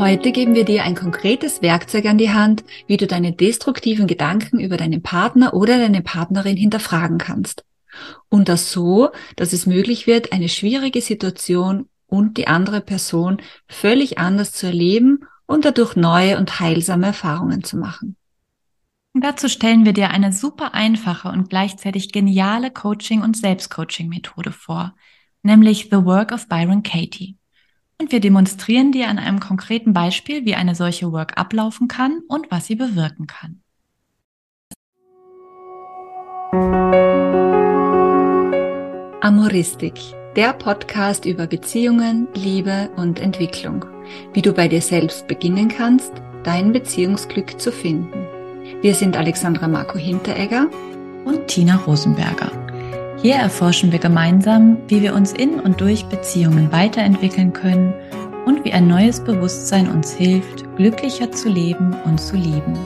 Heute geben wir dir ein konkretes Werkzeug an die Hand, wie du deine destruktiven Gedanken über deinen Partner oder deine Partnerin hinterfragen kannst. Und das so, dass es möglich wird, eine schwierige Situation und die andere Person völlig anders zu erleben und dadurch neue und heilsame Erfahrungen zu machen. Dazu stellen wir dir eine super einfache und gleichzeitig geniale Coaching- und Selbstcoaching-Methode vor, nämlich The Work of Byron Katie. Und wir demonstrieren dir an einem konkreten Beispiel, wie eine solche Work ablaufen kann und was sie bewirken kann. Amoristik, der Podcast über Beziehungen, Liebe und Entwicklung. Wie du bei dir selbst beginnen kannst, dein Beziehungsglück zu finden. Wir sind Alexandra Marco Hinteregger und Tina Rosenberger. Hier erforschen wir gemeinsam, wie wir uns in und durch Beziehungen weiterentwickeln können und wie ein neues Bewusstsein uns hilft, glücklicher zu leben und zu lieben.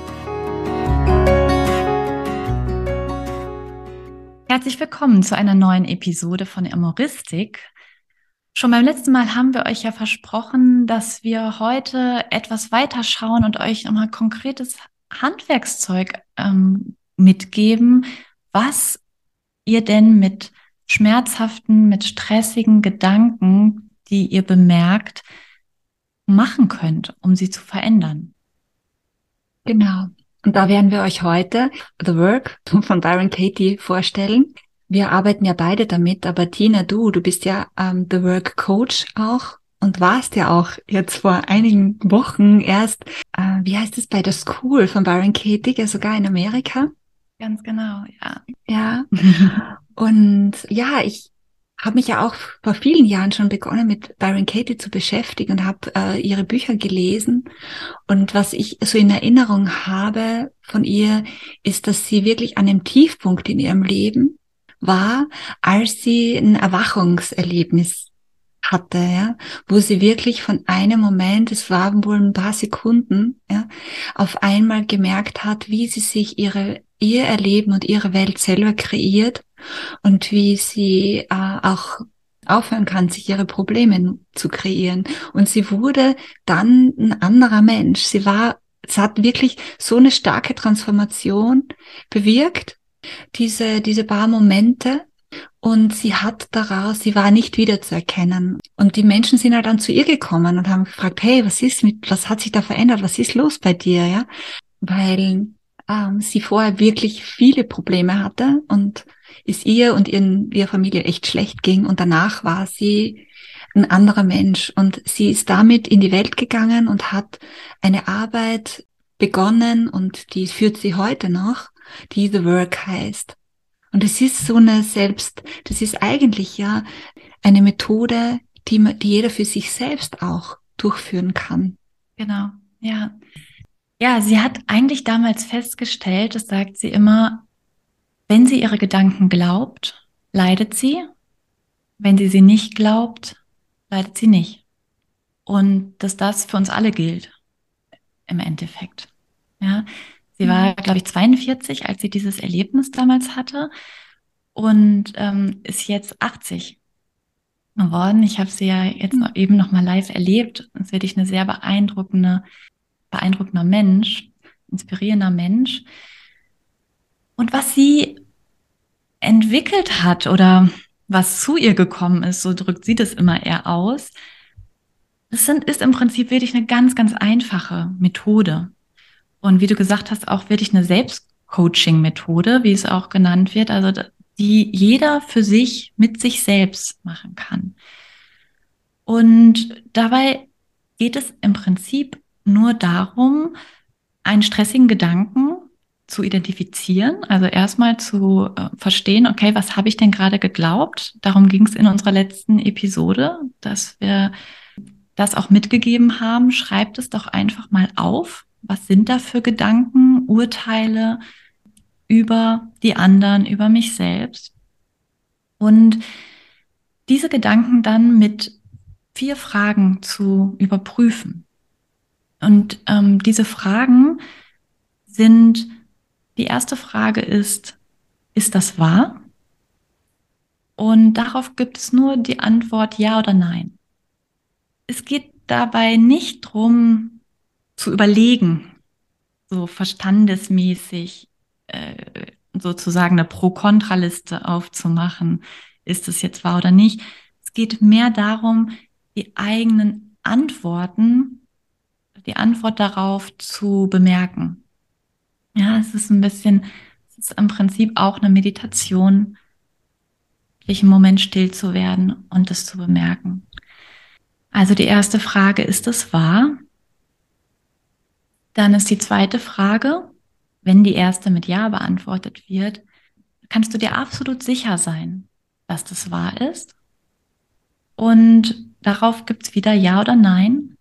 Herzlich willkommen zu einer neuen Episode von Amoristik. Schon beim letzten Mal haben wir euch ja versprochen, dass wir heute etwas weiter schauen und euch nochmal konkretes Handwerkszeug ähm, mitgeben, was ihr denn mit schmerzhaften, mit stressigen Gedanken, die ihr bemerkt, machen könnt, um sie zu verändern. Genau. Und da werden wir euch heute The Work von Byron Katie vorstellen. Wir arbeiten ja beide damit, aber Tina, du, du bist ja ähm, The Work Coach auch und warst ja auch jetzt vor einigen Wochen erst, äh, wie heißt es, bei der School von Byron Katie, ja sogar in Amerika. Ganz genau, ja. Ja. und ja, ich habe mich ja auch vor vielen Jahren schon begonnen mit Byron Katie zu beschäftigen und habe äh, ihre Bücher gelesen. Und was ich so in Erinnerung habe von ihr, ist, dass sie wirklich an einem Tiefpunkt in ihrem Leben war, als sie ein Erwachungserlebnis hatte, ja, wo sie wirklich von einem Moment, es waren wohl ein paar Sekunden, ja, auf einmal gemerkt hat, wie sie sich ihre, ihr Erleben und ihre Welt selber kreiert und wie sie äh, auch aufhören kann, sich ihre Probleme zu kreieren. Und sie wurde dann ein anderer Mensch. Sie war, es hat wirklich so eine starke Transformation bewirkt, diese, diese paar Momente, und sie hat daraus, sie war nicht wiederzuerkennen. Und die Menschen sind halt dann zu ihr gekommen und haben gefragt, hey, was ist mit, was hat sich da verändert? Was ist los bei dir? Ja, weil ähm, sie vorher wirklich viele Probleme hatte und es ihr und ihren, ihrer Familie echt schlecht ging. Und danach war sie ein anderer Mensch. Und sie ist damit in die Welt gegangen und hat eine Arbeit begonnen und die führt sie heute noch, die The Work heißt. Und es ist so eine Selbst, das ist eigentlich ja eine Methode, die, man, die jeder für sich selbst auch durchführen kann. Genau, ja. Ja, sie hat eigentlich damals festgestellt, das sagt sie immer, wenn sie ihre Gedanken glaubt, leidet sie. Wenn sie sie nicht glaubt, leidet sie nicht. Und dass das für uns alle gilt, im Endeffekt. Ja, Sie war, glaube ich, 42, als sie dieses Erlebnis damals hatte und ähm, ist jetzt 80 geworden. Ich habe sie ja jetzt noch, eben noch mal live erlebt. Das ist wirklich eine sehr beeindruckende, beeindruckender Mensch, inspirierender Mensch. Und was sie entwickelt hat oder was zu ihr gekommen ist, so drückt sie das immer eher aus, das sind, ist im Prinzip wirklich eine ganz, ganz einfache Methode. Und wie du gesagt hast, auch wirklich eine Selbstcoaching-Methode, wie es auch genannt wird, also die jeder für sich mit sich selbst machen kann. Und dabei geht es im Prinzip nur darum, einen stressigen Gedanken zu identifizieren, also erstmal zu äh, verstehen, okay, was habe ich denn gerade geglaubt? Darum ging es in unserer letzten Episode, dass wir das auch mitgegeben haben. Schreibt es doch einfach mal auf, was sind da für Gedanken, Urteile über die anderen, über mich selbst. Und diese Gedanken dann mit vier Fragen zu überprüfen. Und ähm, diese Fragen sind, die erste Frage ist, ist das wahr? Und darauf gibt es nur die Antwort ja oder nein. Es geht dabei nicht drum zu überlegen, so verstandesmäßig äh, sozusagen eine Pro-Kontra-Liste aufzumachen. Ist es jetzt wahr oder nicht? Es geht mehr darum, die eigenen Antworten, die Antwort darauf zu bemerken. Ja, es ist ein bisschen, es ist im Prinzip auch eine Meditation, sich im Moment still zu werden und es zu bemerken. Also die erste Frage, ist es wahr? Dann ist die zweite Frage, wenn die erste mit Ja beantwortet wird, kannst du dir absolut sicher sein, dass das wahr ist. Und darauf gibt's wieder Ja oder Nein.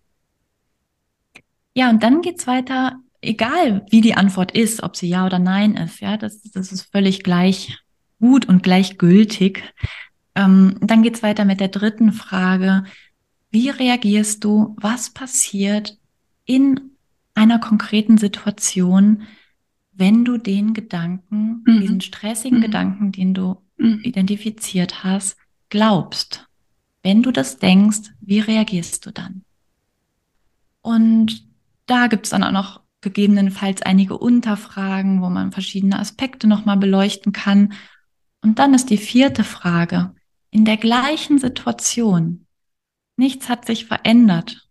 Ja, und dann geht's weiter, egal wie die Antwort ist, ob sie Ja oder Nein ist. Ja, das, das ist völlig gleich gut und gleichgültig. Ähm, dann geht's weiter mit der dritten Frage. Wie reagierst du? Was passiert in einer konkreten Situation, wenn du den Gedanken, mhm. diesen stressigen mhm. Gedanken, den du mhm. identifiziert hast, glaubst. Wenn du das denkst, wie reagierst du dann? Und da gibt es dann auch noch gegebenenfalls einige Unterfragen, wo man verschiedene Aspekte nochmal beleuchten kann. Und dann ist die vierte Frage, in der gleichen Situation, nichts hat sich verändert,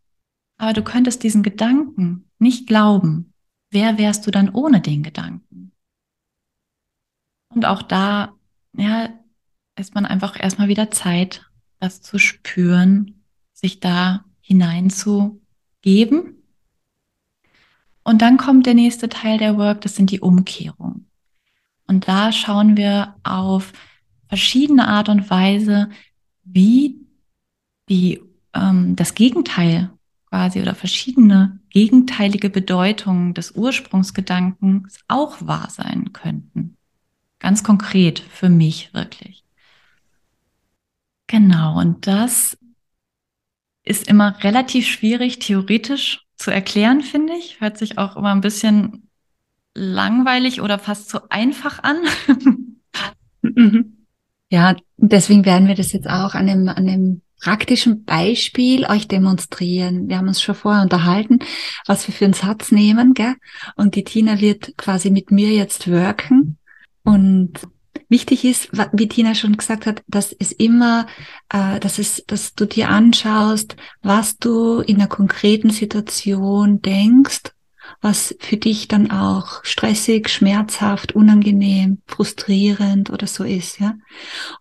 aber du könntest diesen Gedanken nicht glauben, wer wärst du dann ohne den Gedanken? Und auch da, ja, ist man einfach erstmal wieder Zeit, das zu spüren, sich da hineinzugeben. Und dann kommt der nächste Teil der Work, das sind die Umkehrungen. Und da schauen wir auf verschiedene Art und Weise, wie die, ähm, das Gegenteil quasi oder verschiedene gegenteilige Bedeutungen des Ursprungsgedankens auch wahr sein könnten. Ganz konkret für mich wirklich. Genau, und das ist immer relativ schwierig theoretisch zu erklären, finde ich. Hört sich auch immer ein bisschen langweilig oder fast zu einfach an. Mhm. ja, deswegen werden wir das jetzt auch an dem, an dem praktischen Beispiel euch demonstrieren. Wir haben uns schon vorher unterhalten, was wir für einen Satz nehmen, gell? Und die Tina wird quasi mit mir jetzt worken. Und wichtig ist, wie Tina schon gesagt hat, dass es immer, äh, dass es, dass du dir anschaust, was du in einer konkreten Situation denkst was für dich dann auch stressig, schmerzhaft, unangenehm, frustrierend oder so ist, ja.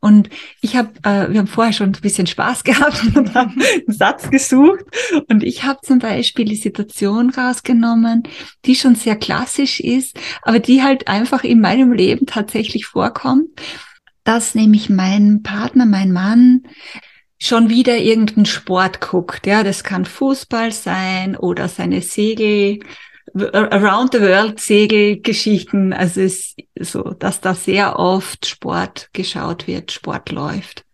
Und ich habe, äh, wir haben vorher schon ein bisschen Spaß gehabt und haben einen Satz gesucht und ich habe zum Beispiel die Situation rausgenommen, die schon sehr klassisch ist, aber die halt einfach in meinem Leben tatsächlich vorkommt, dass nämlich mein Partner, mein Mann, schon wieder irgendeinen Sport guckt. Ja, das kann Fußball sein oder seine Segel, Around the World Segelgeschichten, also es ist so, dass da sehr oft Sport geschaut wird, Sport läuft.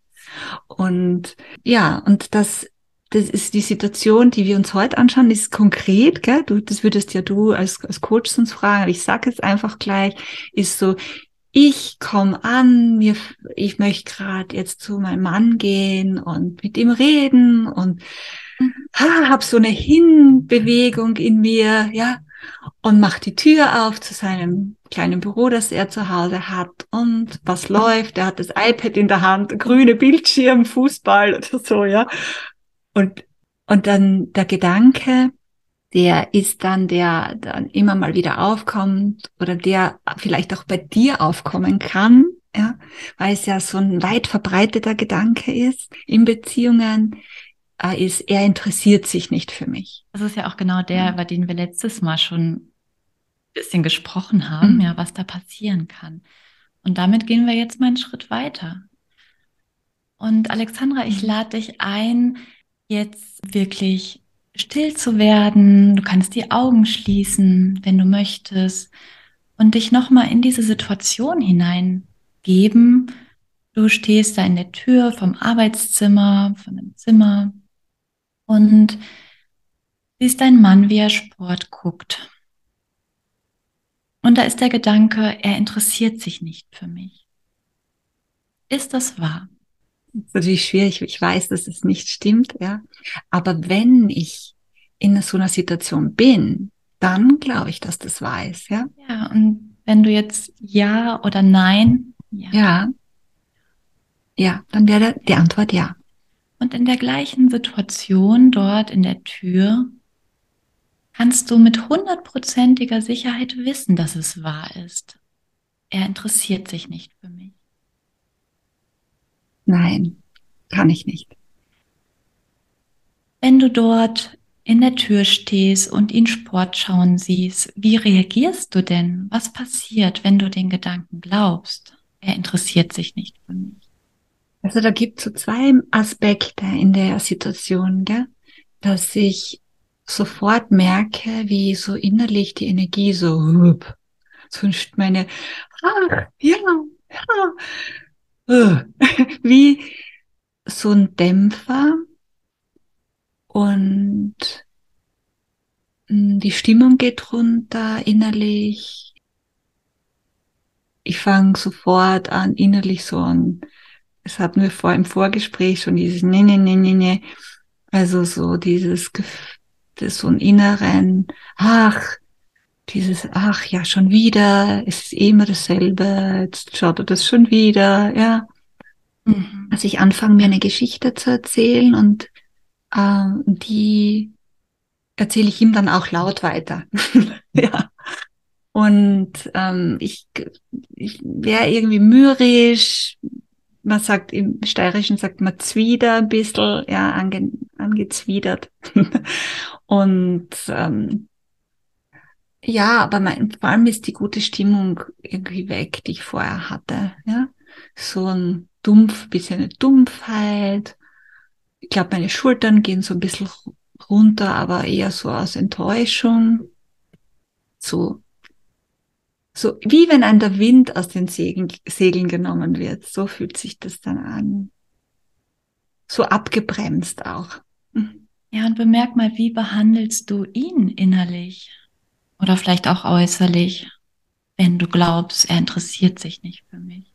Und ja, und das, das ist die Situation, die wir uns heute anschauen, ist konkret, gell? Du, das würdest ja du als, als Coach uns fragen, aber ich sage jetzt einfach gleich, ist so, ich komme an, mir, ich möchte gerade jetzt zu meinem Mann gehen und mit ihm reden und mhm. ha, hab so eine Hinbewegung in mir, ja, und macht die Tür auf zu seinem kleinen Büro, das er zu Hause hat und was läuft. Er hat das iPad in der Hand, grüne Bildschirm, Fußball oder so, ja. Und, und dann der Gedanke, der ist dann, der dann immer mal wieder aufkommt oder der vielleicht auch bei dir aufkommen kann, ja, weil es ja so ein weit verbreiteter Gedanke ist in Beziehungen, ist, er interessiert sich nicht für mich. Das ist ja auch genau der, über den wir letztes Mal schon ein bisschen gesprochen haben, mhm. ja, was da passieren kann. Und damit gehen wir jetzt mal einen Schritt weiter. Und Alexandra, ich mhm. lade dich ein, jetzt wirklich still zu werden. Du kannst die Augen schließen, wenn du möchtest, und dich nochmal in diese Situation hineingeben. Du stehst da in der Tür vom Arbeitszimmer, von dem Zimmer und siehst deinen Mann, wie er Sport guckt. Und da ist der Gedanke, er interessiert sich nicht für mich. Ist das wahr? Das ist natürlich schwierig. Ich weiß, dass es nicht stimmt, ja. Aber wenn ich in so einer Situation bin, dann glaube ich, dass das weiß, ja. Ja, und wenn du jetzt Ja oder Nein, ja, ja, ja dann wäre die Antwort Ja. Und in der gleichen Situation dort in der Tür kannst du mit hundertprozentiger Sicherheit wissen, dass es wahr ist. Er interessiert sich nicht für mich. Nein, kann ich nicht. Wenn du dort in der Tür stehst und ihn Sport schauen siehst, wie reagierst du denn? Was passiert, wenn du den Gedanken glaubst? Er interessiert sich nicht für mich. Also da gibt es so zwei Aspekte in der Situation, gell? dass ich sofort merke, wie so innerlich die Energie so, hup, so meine, ah, ja, ja, uh, wie so ein Dämpfer und hm, die Stimmung geht runter innerlich. Ich fange sofort an, innerlich so ein, es hatten wir vor im Vorgespräch schon dieses ne, ne, ne, ne, ne. Also so dieses Gefühl, das so einen inneren, ach, dieses, ach ja, schon wieder, es ist immer dasselbe, jetzt schaut er das schon wieder, ja. Mhm. Als ich anfange, mir eine Geschichte zu erzählen und äh, die erzähle ich ihm dann auch laut weiter. ja. Und ähm, ich, ich wäre irgendwie mürrisch, man sagt im Steirischen sagt man zwider ein bisschen, ja, ange, angezwidert. und ähm, ja, aber mein, vor allem ist die gute Stimmung irgendwie weg, die ich vorher hatte. Ja? So ein dumpf, bisschen eine Dumpfheit. Ich glaube, meine Schultern gehen so ein bisschen runter, aber eher so aus Enttäuschung. So so wie wenn ein der Wind aus den Segeln, Segeln genommen wird. So fühlt sich das dann an. So abgebremst auch. Mhm. Ja, und bemerk mal, wie behandelst du ihn innerlich? Oder vielleicht auch äußerlich, wenn du glaubst, er interessiert sich nicht für mich.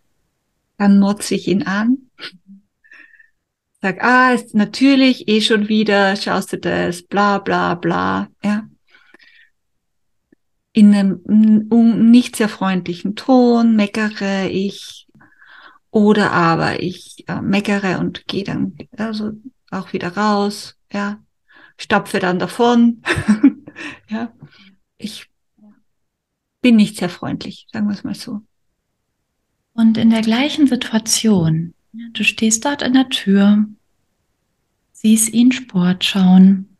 Dann motze ich ihn an. Sag, ah, ist natürlich eh schon wieder, schaust du das, bla bla bla. Ja in einem nicht sehr freundlichen Ton meckere ich oder aber ich äh, meckere und gehe dann also auch wieder raus, ja, stapfe dann davon, ja, ich bin nicht sehr freundlich, sagen wir es mal so. Und in der gleichen Situation, du stehst dort in der Tür, siehst ihn Sport schauen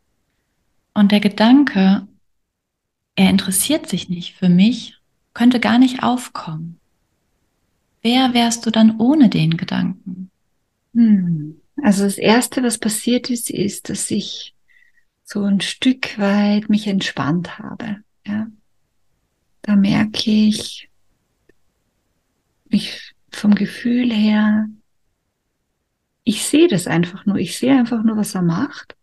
und der Gedanke, er interessiert sich nicht für mich, könnte gar nicht aufkommen. Wer wärst du dann ohne den Gedanken? Hm. Also das Erste, was passiert ist, ist, dass ich so ein Stück weit mich entspannt habe. Ja. Da merke ich, ich vom Gefühl her, ich sehe das einfach nur. Ich sehe einfach nur, was er macht.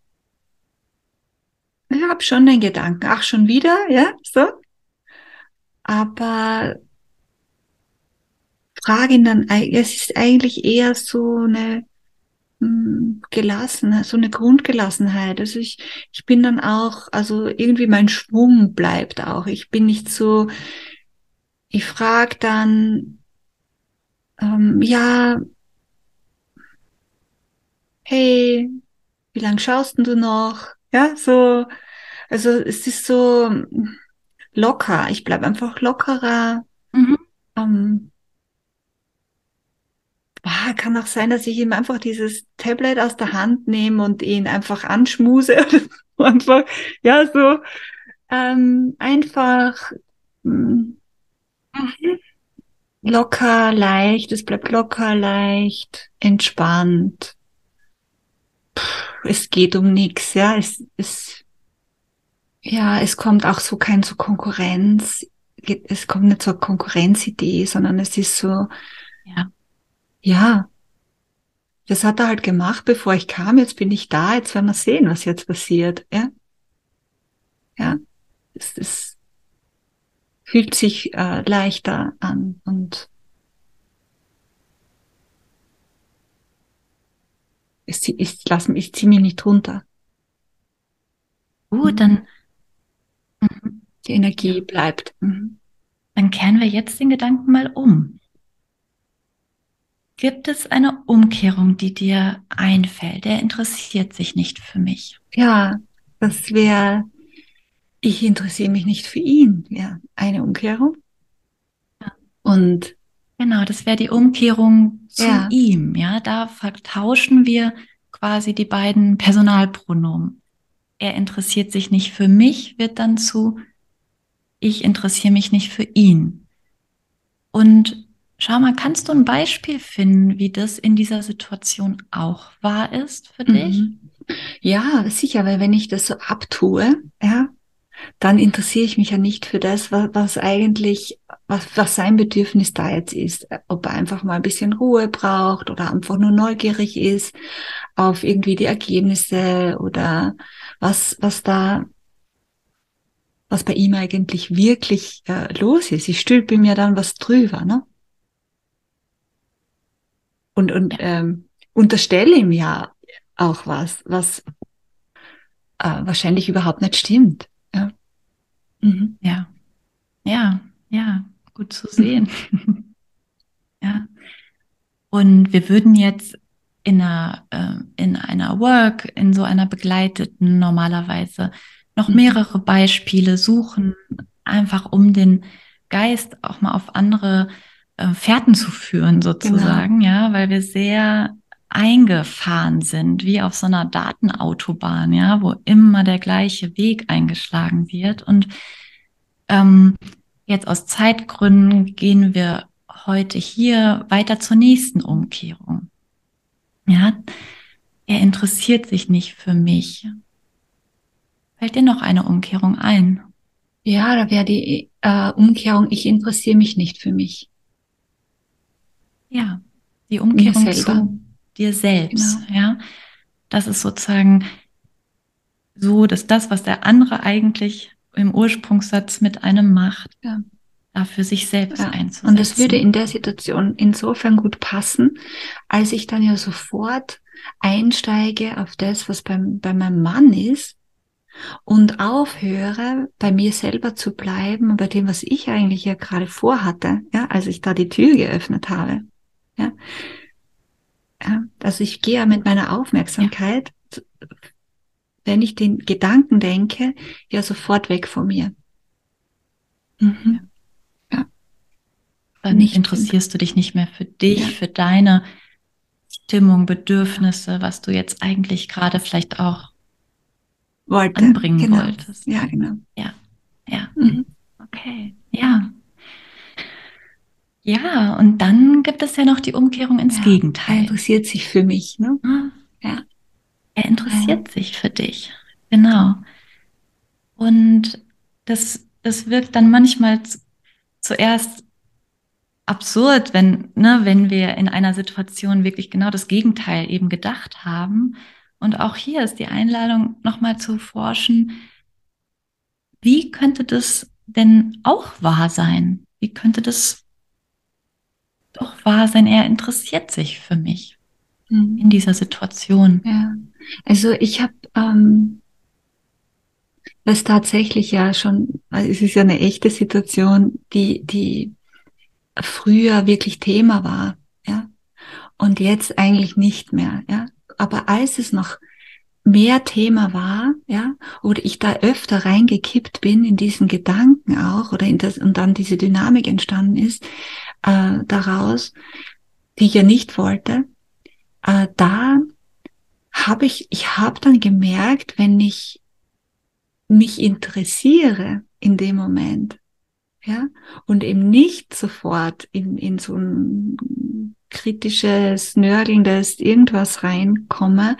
Ich habe schon den Gedanken, ach schon wieder, ja, so. Aber frage ihn dann, es ist eigentlich eher so eine hm, Gelassenheit, so eine Grundgelassenheit. Also ich, ich bin dann auch, also irgendwie mein Schwung bleibt auch. Ich bin nicht so, ich frage dann, ähm, ja, hey, wie lang schaust denn du noch? Ja, so, also es ist so locker. Ich bleibe einfach lockerer. Mhm. Ähm, boah, kann auch sein, dass ich ihm einfach dieses Tablet aus der Hand nehme und ihn einfach anschmuse. einfach, ja, so ähm, einfach mh, mm, locker, leicht. Es bleibt locker, leicht, entspannt es geht um nichts, ja, es, es, ja, es kommt auch so kein so Konkurrenz, es kommt nicht zur Konkurrenzidee, sondern es ist so, ja, ja, das hat er halt gemacht, bevor ich kam, jetzt bin ich da, jetzt werden wir sehen, was jetzt passiert, ja, ja, es, es fühlt sich äh, leichter an und ich, ich, lass, ich ziehe mich nicht runter. Gut, dann mhm. die Energie ja. bleibt. Mhm. Dann kehren wir jetzt den Gedanken mal um. Gibt es eine Umkehrung, die dir einfällt? Der interessiert sich nicht für mich. Ja, das wäre, ich interessiere mich nicht für ihn. Ja, eine Umkehrung. Ja. Und genau, das wäre die Umkehrung zu ja. ihm. Ja, da vertauschen wir quasi die beiden Personalpronomen. Er interessiert sich nicht für mich, wird dann zu ich interessiere mich nicht für ihn. Und schau mal, kannst du ein Beispiel finden, wie das in dieser Situation auch wahr ist für mhm. dich? Ja, sicher, weil wenn ich das so abtue, ja, dann interessiere ich mich ja nicht für das, was, was eigentlich, was, was sein Bedürfnis da jetzt ist. Ob er einfach mal ein bisschen Ruhe braucht oder einfach nur neugierig ist auf irgendwie die Ergebnisse oder was, was da was bei ihm eigentlich wirklich äh, los ist. Ich stülpe mir dann was drüber, ne? Und, und ähm, unterstelle ihm ja auch was, was äh, wahrscheinlich überhaupt nicht stimmt. Ja. Mhm. ja, ja, ja, gut zu sehen. ja. Und wir würden jetzt in einer, äh, in einer Work, in so einer begleiteten normalerweise noch mhm. mehrere Beispiele suchen, einfach um den Geist auch mal auf andere äh, Fährten zu führen, sozusagen, genau. ja, weil wir sehr eingefahren sind, wie auf so einer Datenautobahn, ja, wo immer der gleiche Weg eingeschlagen wird. Und ähm, jetzt aus Zeitgründen gehen wir heute hier weiter zur nächsten Umkehrung. Ja, er interessiert sich nicht für mich. Fällt dir noch eine Umkehrung ein? Ja, da wäre die äh, Umkehrung, ich interessiere mich nicht für mich. Ja, die Umkehrung zu dir selbst. Genau. Ja, das ist sozusagen so, dass das, was der andere eigentlich im Ursprungssatz mit einem macht, ja. dafür sich selbst ja. einzusetzen. Und das würde in der Situation insofern gut passen, als ich dann ja sofort einsteige auf das, was beim, bei meinem Mann ist und aufhöre, bei mir selber zu bleiben und bei dem, was ich eigentlich ja gerade vorhatte, ja, als ich da die Tür geöffnet habe. Ja. Ja also ich gehe mit meiner Aufmerksamkeit, ja. wenn ich den Gedanken denke, ja sofort weg von mir. Mhm. Ja. Dann nicht interessierst du dich nicht mehr für dich, ja. für deine Stimmung, Bedürfnisse, was du jetzt eigentlich gerade vielleicht auch wollte. anbringen genau. wolltest. Ja, genau. Ja, ja. Mhm. Okay, ja. Ja, und dann gibt es ja noch die Umkehrung ins ja, Gegenteil. Er interessiert sich für mich, ne? Ah. Ja. Er interessiert ja. sich für dich. Genau. Und das, das wirkt dann manchmal zuerst absurd, wenn, ne, wenn wir in einer Situation wirklich genau das Gegenteil eben gedacht haben. Und auch hier ist die Einladung, nochmal zu forschen, wie könnte das denn auch wahr sein? Wie könnte das doch wahr sein? Er interessiert sich für mich mhm. in dieser Situation. Ja, also ich habe ähm, das tatsächlich ja schon, also es ist ja eine echte Situation, die, die früher wirklich Thema war, ja, und jetzt eigentlich nicht mehr, ja aber als es noch mehr Thema war, ja, oder ich da öfter reingekippt bin in diesen Gedanken auch, oder in das, und dann diese Dynamik entstanden ist, äh, daraus, die ich ja nicht wollte, äh, da habe ich, ich habe dann gemerkt, wenn ich mich interessiere in dem Moment, ja, und eben nicht sofort in, in so ein kritisches, nörgelndes irgendwas reinkomme,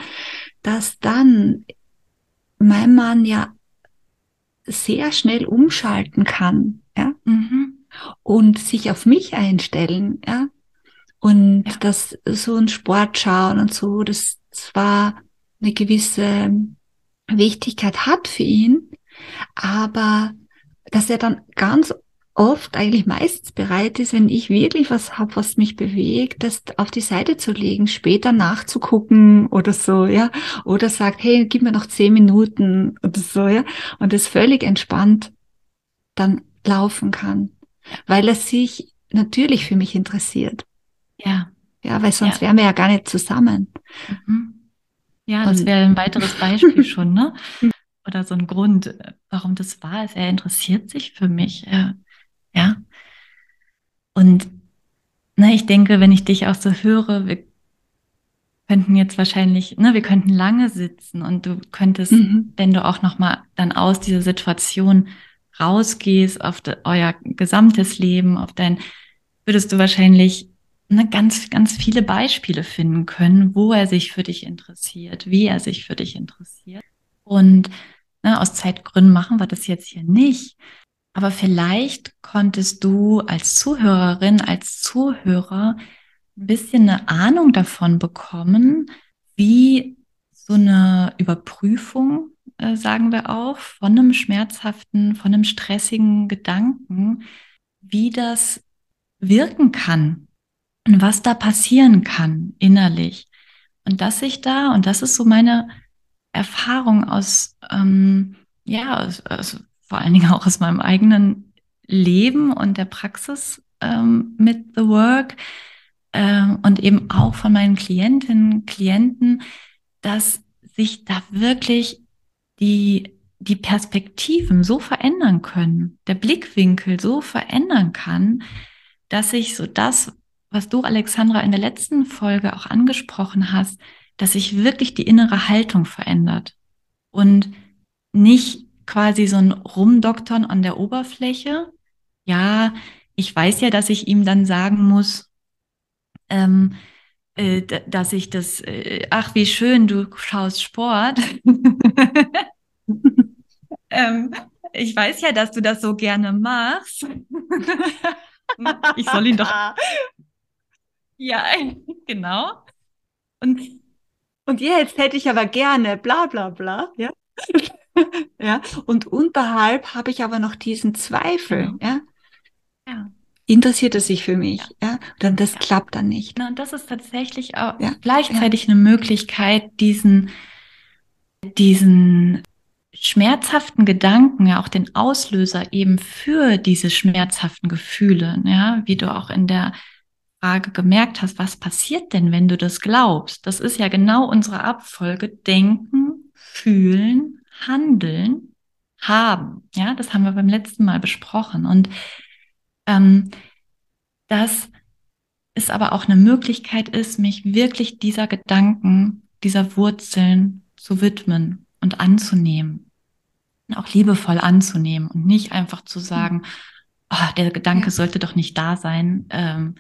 dass dann mein Mann ja sehr schnell umschalten kann, ja, mhm. Und sich auf mich einstellen, ja, und ja. das so ein Sport schauen und so, das zwar eine gewisse Wichtigkeit hat für ihn, aber dass er dann ganz oft, eigentlich meistens bereit ist, wenn ich wirklich was habe, was mich bewegt, das auf die Seite zu legen, später nachzugucken oder so, ja. Oder sagt, hey, gib mir noch zehn Minuten oder so, ja. Und es völlig entspannt dann laufen kann. Weil es sich natürlich für mich interessiert. Ja. Ja, weil sonst ja. wären wir ja gar nicht zusammen. Mhm. Ja, das wäre ein weiteres Beispiel schon, ne? Oder so ein Grund, warum das war, ist, er interessiert sich für mich. Er, ja. Und ne, ich denke, wenn ich dich auch so höre, wir könnten jetzt wahrscheinlich, ne, wir könnten lange sitzen und du könntest, mhm. wenn du auch nochmal dann aus dieser Situation rausgehst auf de, euer gesamtes Leben, auf dein, würdest du wahrscheinlich ne, ganz, ganz viele Beispiele finden können, wo er sich für dich interessiert, wie er sich für dich interessiert. Und ne, aus Zeitgründen machen wir das jetzt hier nicht. Aber vielleicht konntest du als Zuhörerin, als Zuhörer ein bisschen eine Ahnung davon bekommen, wie so eine Überprüfung, äh, sagen wir auch, von einem schmerzhaften, von einem stressigen Gedanken, wie das wirken kann und was da passieren kann innerlich. Und dass ich da, und das ist so meine Erfahrung aus, ähm, ja, aus, aus, vor allen Dingen auch aus meinem eigenen Leben und der Praxis ähm, mit The Work ähm, und eben auch von meinen Klientinnen, Klienten, dass sich da wirklich die, die Perspektiven so verändern können, der Blickwinkel so verändern kann, dass sich so das, was du, Alexandra, in der letzten Folge auch angesprochen hast, dass sich wirklich die innere Haltung verändert und nicht quasi so ein Rumdoktern an der Oberfläche. Ja, ich weiß ja, dass ich ihm dann sagen muss, ähm, äh, dass ich das, äh, ach, wie schön, du schaust Sport. ähm, ich weiß ja, dass du das so gerne machst. ich soll ihn doch ja, genau. Und, und jetzt hätte ich aber gerne bla bla bla, ja. ja, und unterhalb habe ich aber noch diesen Zweifel, genau. ja. Ja. Interessiert es sich für mich, ja? ja? Dann das ja. klappt dann nicht. Na, und das ist tatsächlich auch ja. gleichzeitig eine Möglichkeit, diesen, diesen schmerzhaften Gedanken, ja auch den Auslöser eben für diese schmerzhaften Gefühle, ja, wie du auch in der Frage gemerkt hast, was passiert denn, wenn du das glaubst? Das ist ja genau unsere Abfolge. Denken, fühlen, handeln, haben. Ja, das haben wir beim letzten Mal besprochen. Und ähm, dass es aber auch eine Möglichkeit ist, mich wirklich dieser Gedanken, dieser Wurzeln zu widmen und anzunehmen. Auch liebevoll anzunehmen und nicht einfach zu sagen, oh, der Gedanke ja. sollte doch nicht da sein. Ähm,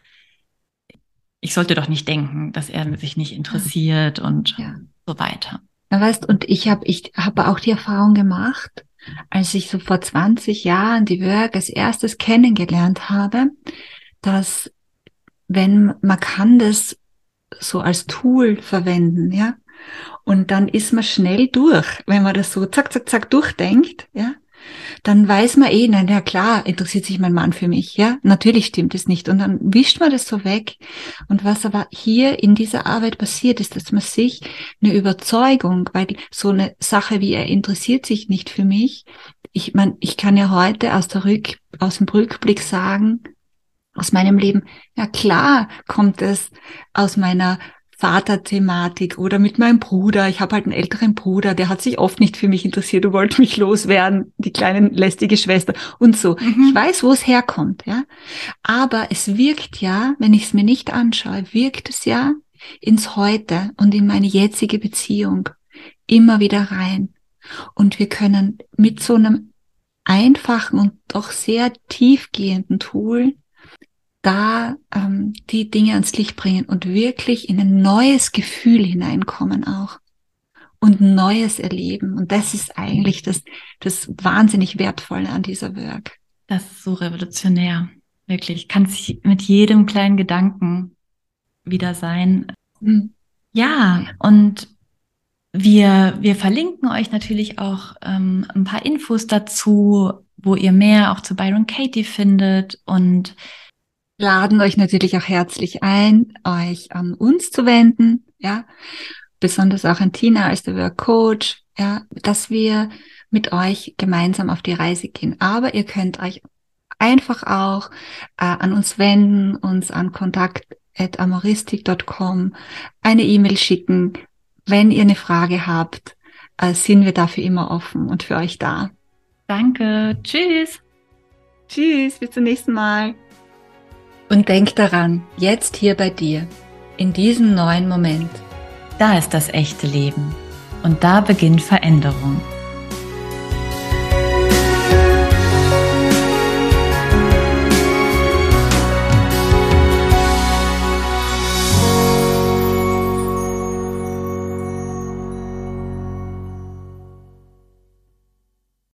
ich sollte doch nicht denken, dass er sich nicht interessiert ja. und ja. so weiter. Na weißt, und ich habe ich habe auch die Erfahrung gemacht, als ich so vor 20 Jahren die Work als erstes kennengelernt habe, dass wenn man kann das so als Tool verwenden, ja, und dann ist man schnell durch, wenn man das so zack, zack, zack durchdenkt, ja, dann weiß man eh, nein, ja klar, interessiert sich mein Mann für mich, ja, natürlich stimmt es nicht. Und dann wischt man das so weg. Und was aber hier in dieser Arbeit passiert, ist, dass man sich eine Überzeugung, weil so eine Sache wie er interessiert sich nicht für mich, ich meine, ich kann ja heute aus der Rück, aus dem Rückblick sagen, aus meinem Leben, ja klar kommt es aus meiner Vaterthematik oder mit meinem Bruder. Ich habe halt einen älteren Bruder, der hat sich oft nicht für mich interessiert und wollte mich loswerden, die kleine lästige Schwester und so. Mhm. Ich weiß, wo es herkommt, ja. Aber es wirkt ja, wenn ich es mir nicht anschaue, wirkt es ja ins Heute und in meine jetzige Beziehung immer wieder rein. Und wir können mit so einem einfachen und doch sehr tiefgehenden Tool da ähm, die Dinge ans Licht bringen und wirklich in ein neues Gefühl hineinkommen auch und neues erleben. Und das ist eigentlich das, das wahnsinnig Wertvolle an dieser Work. Das ist so revolutionär. Wirklich. Kann sich mit jedem kleinen Gedanken wieder sein. Mhm. Ja, und wir, wir verlinken euch natürlich auch ähm, ein paar Infos dazu, wo ihr mehr auch zu Byron Katie findet und laden euch natürlich auch herzlich ein, euch an uns zu wenden, ja, besonders auch an Tina als der Work Coach, ja, dass wir mit euch gemeinsam auf die Reise gehen. Aber ihr könnt euch einfach auch äh, an uns wenden, uns an kontakt.amoristik.com eine E-Mail schicken. Wenn ihr eine Frage habt, äh, sind wir dafür immer offen und für euch da. Danke. Tschüss. Tschüss. Bis zum nächsten Mal. Und denk daran, jetzt hier bei dir, in diesem neuen Moment. Da ist das echte Leben. Und da beginnt Veränderung.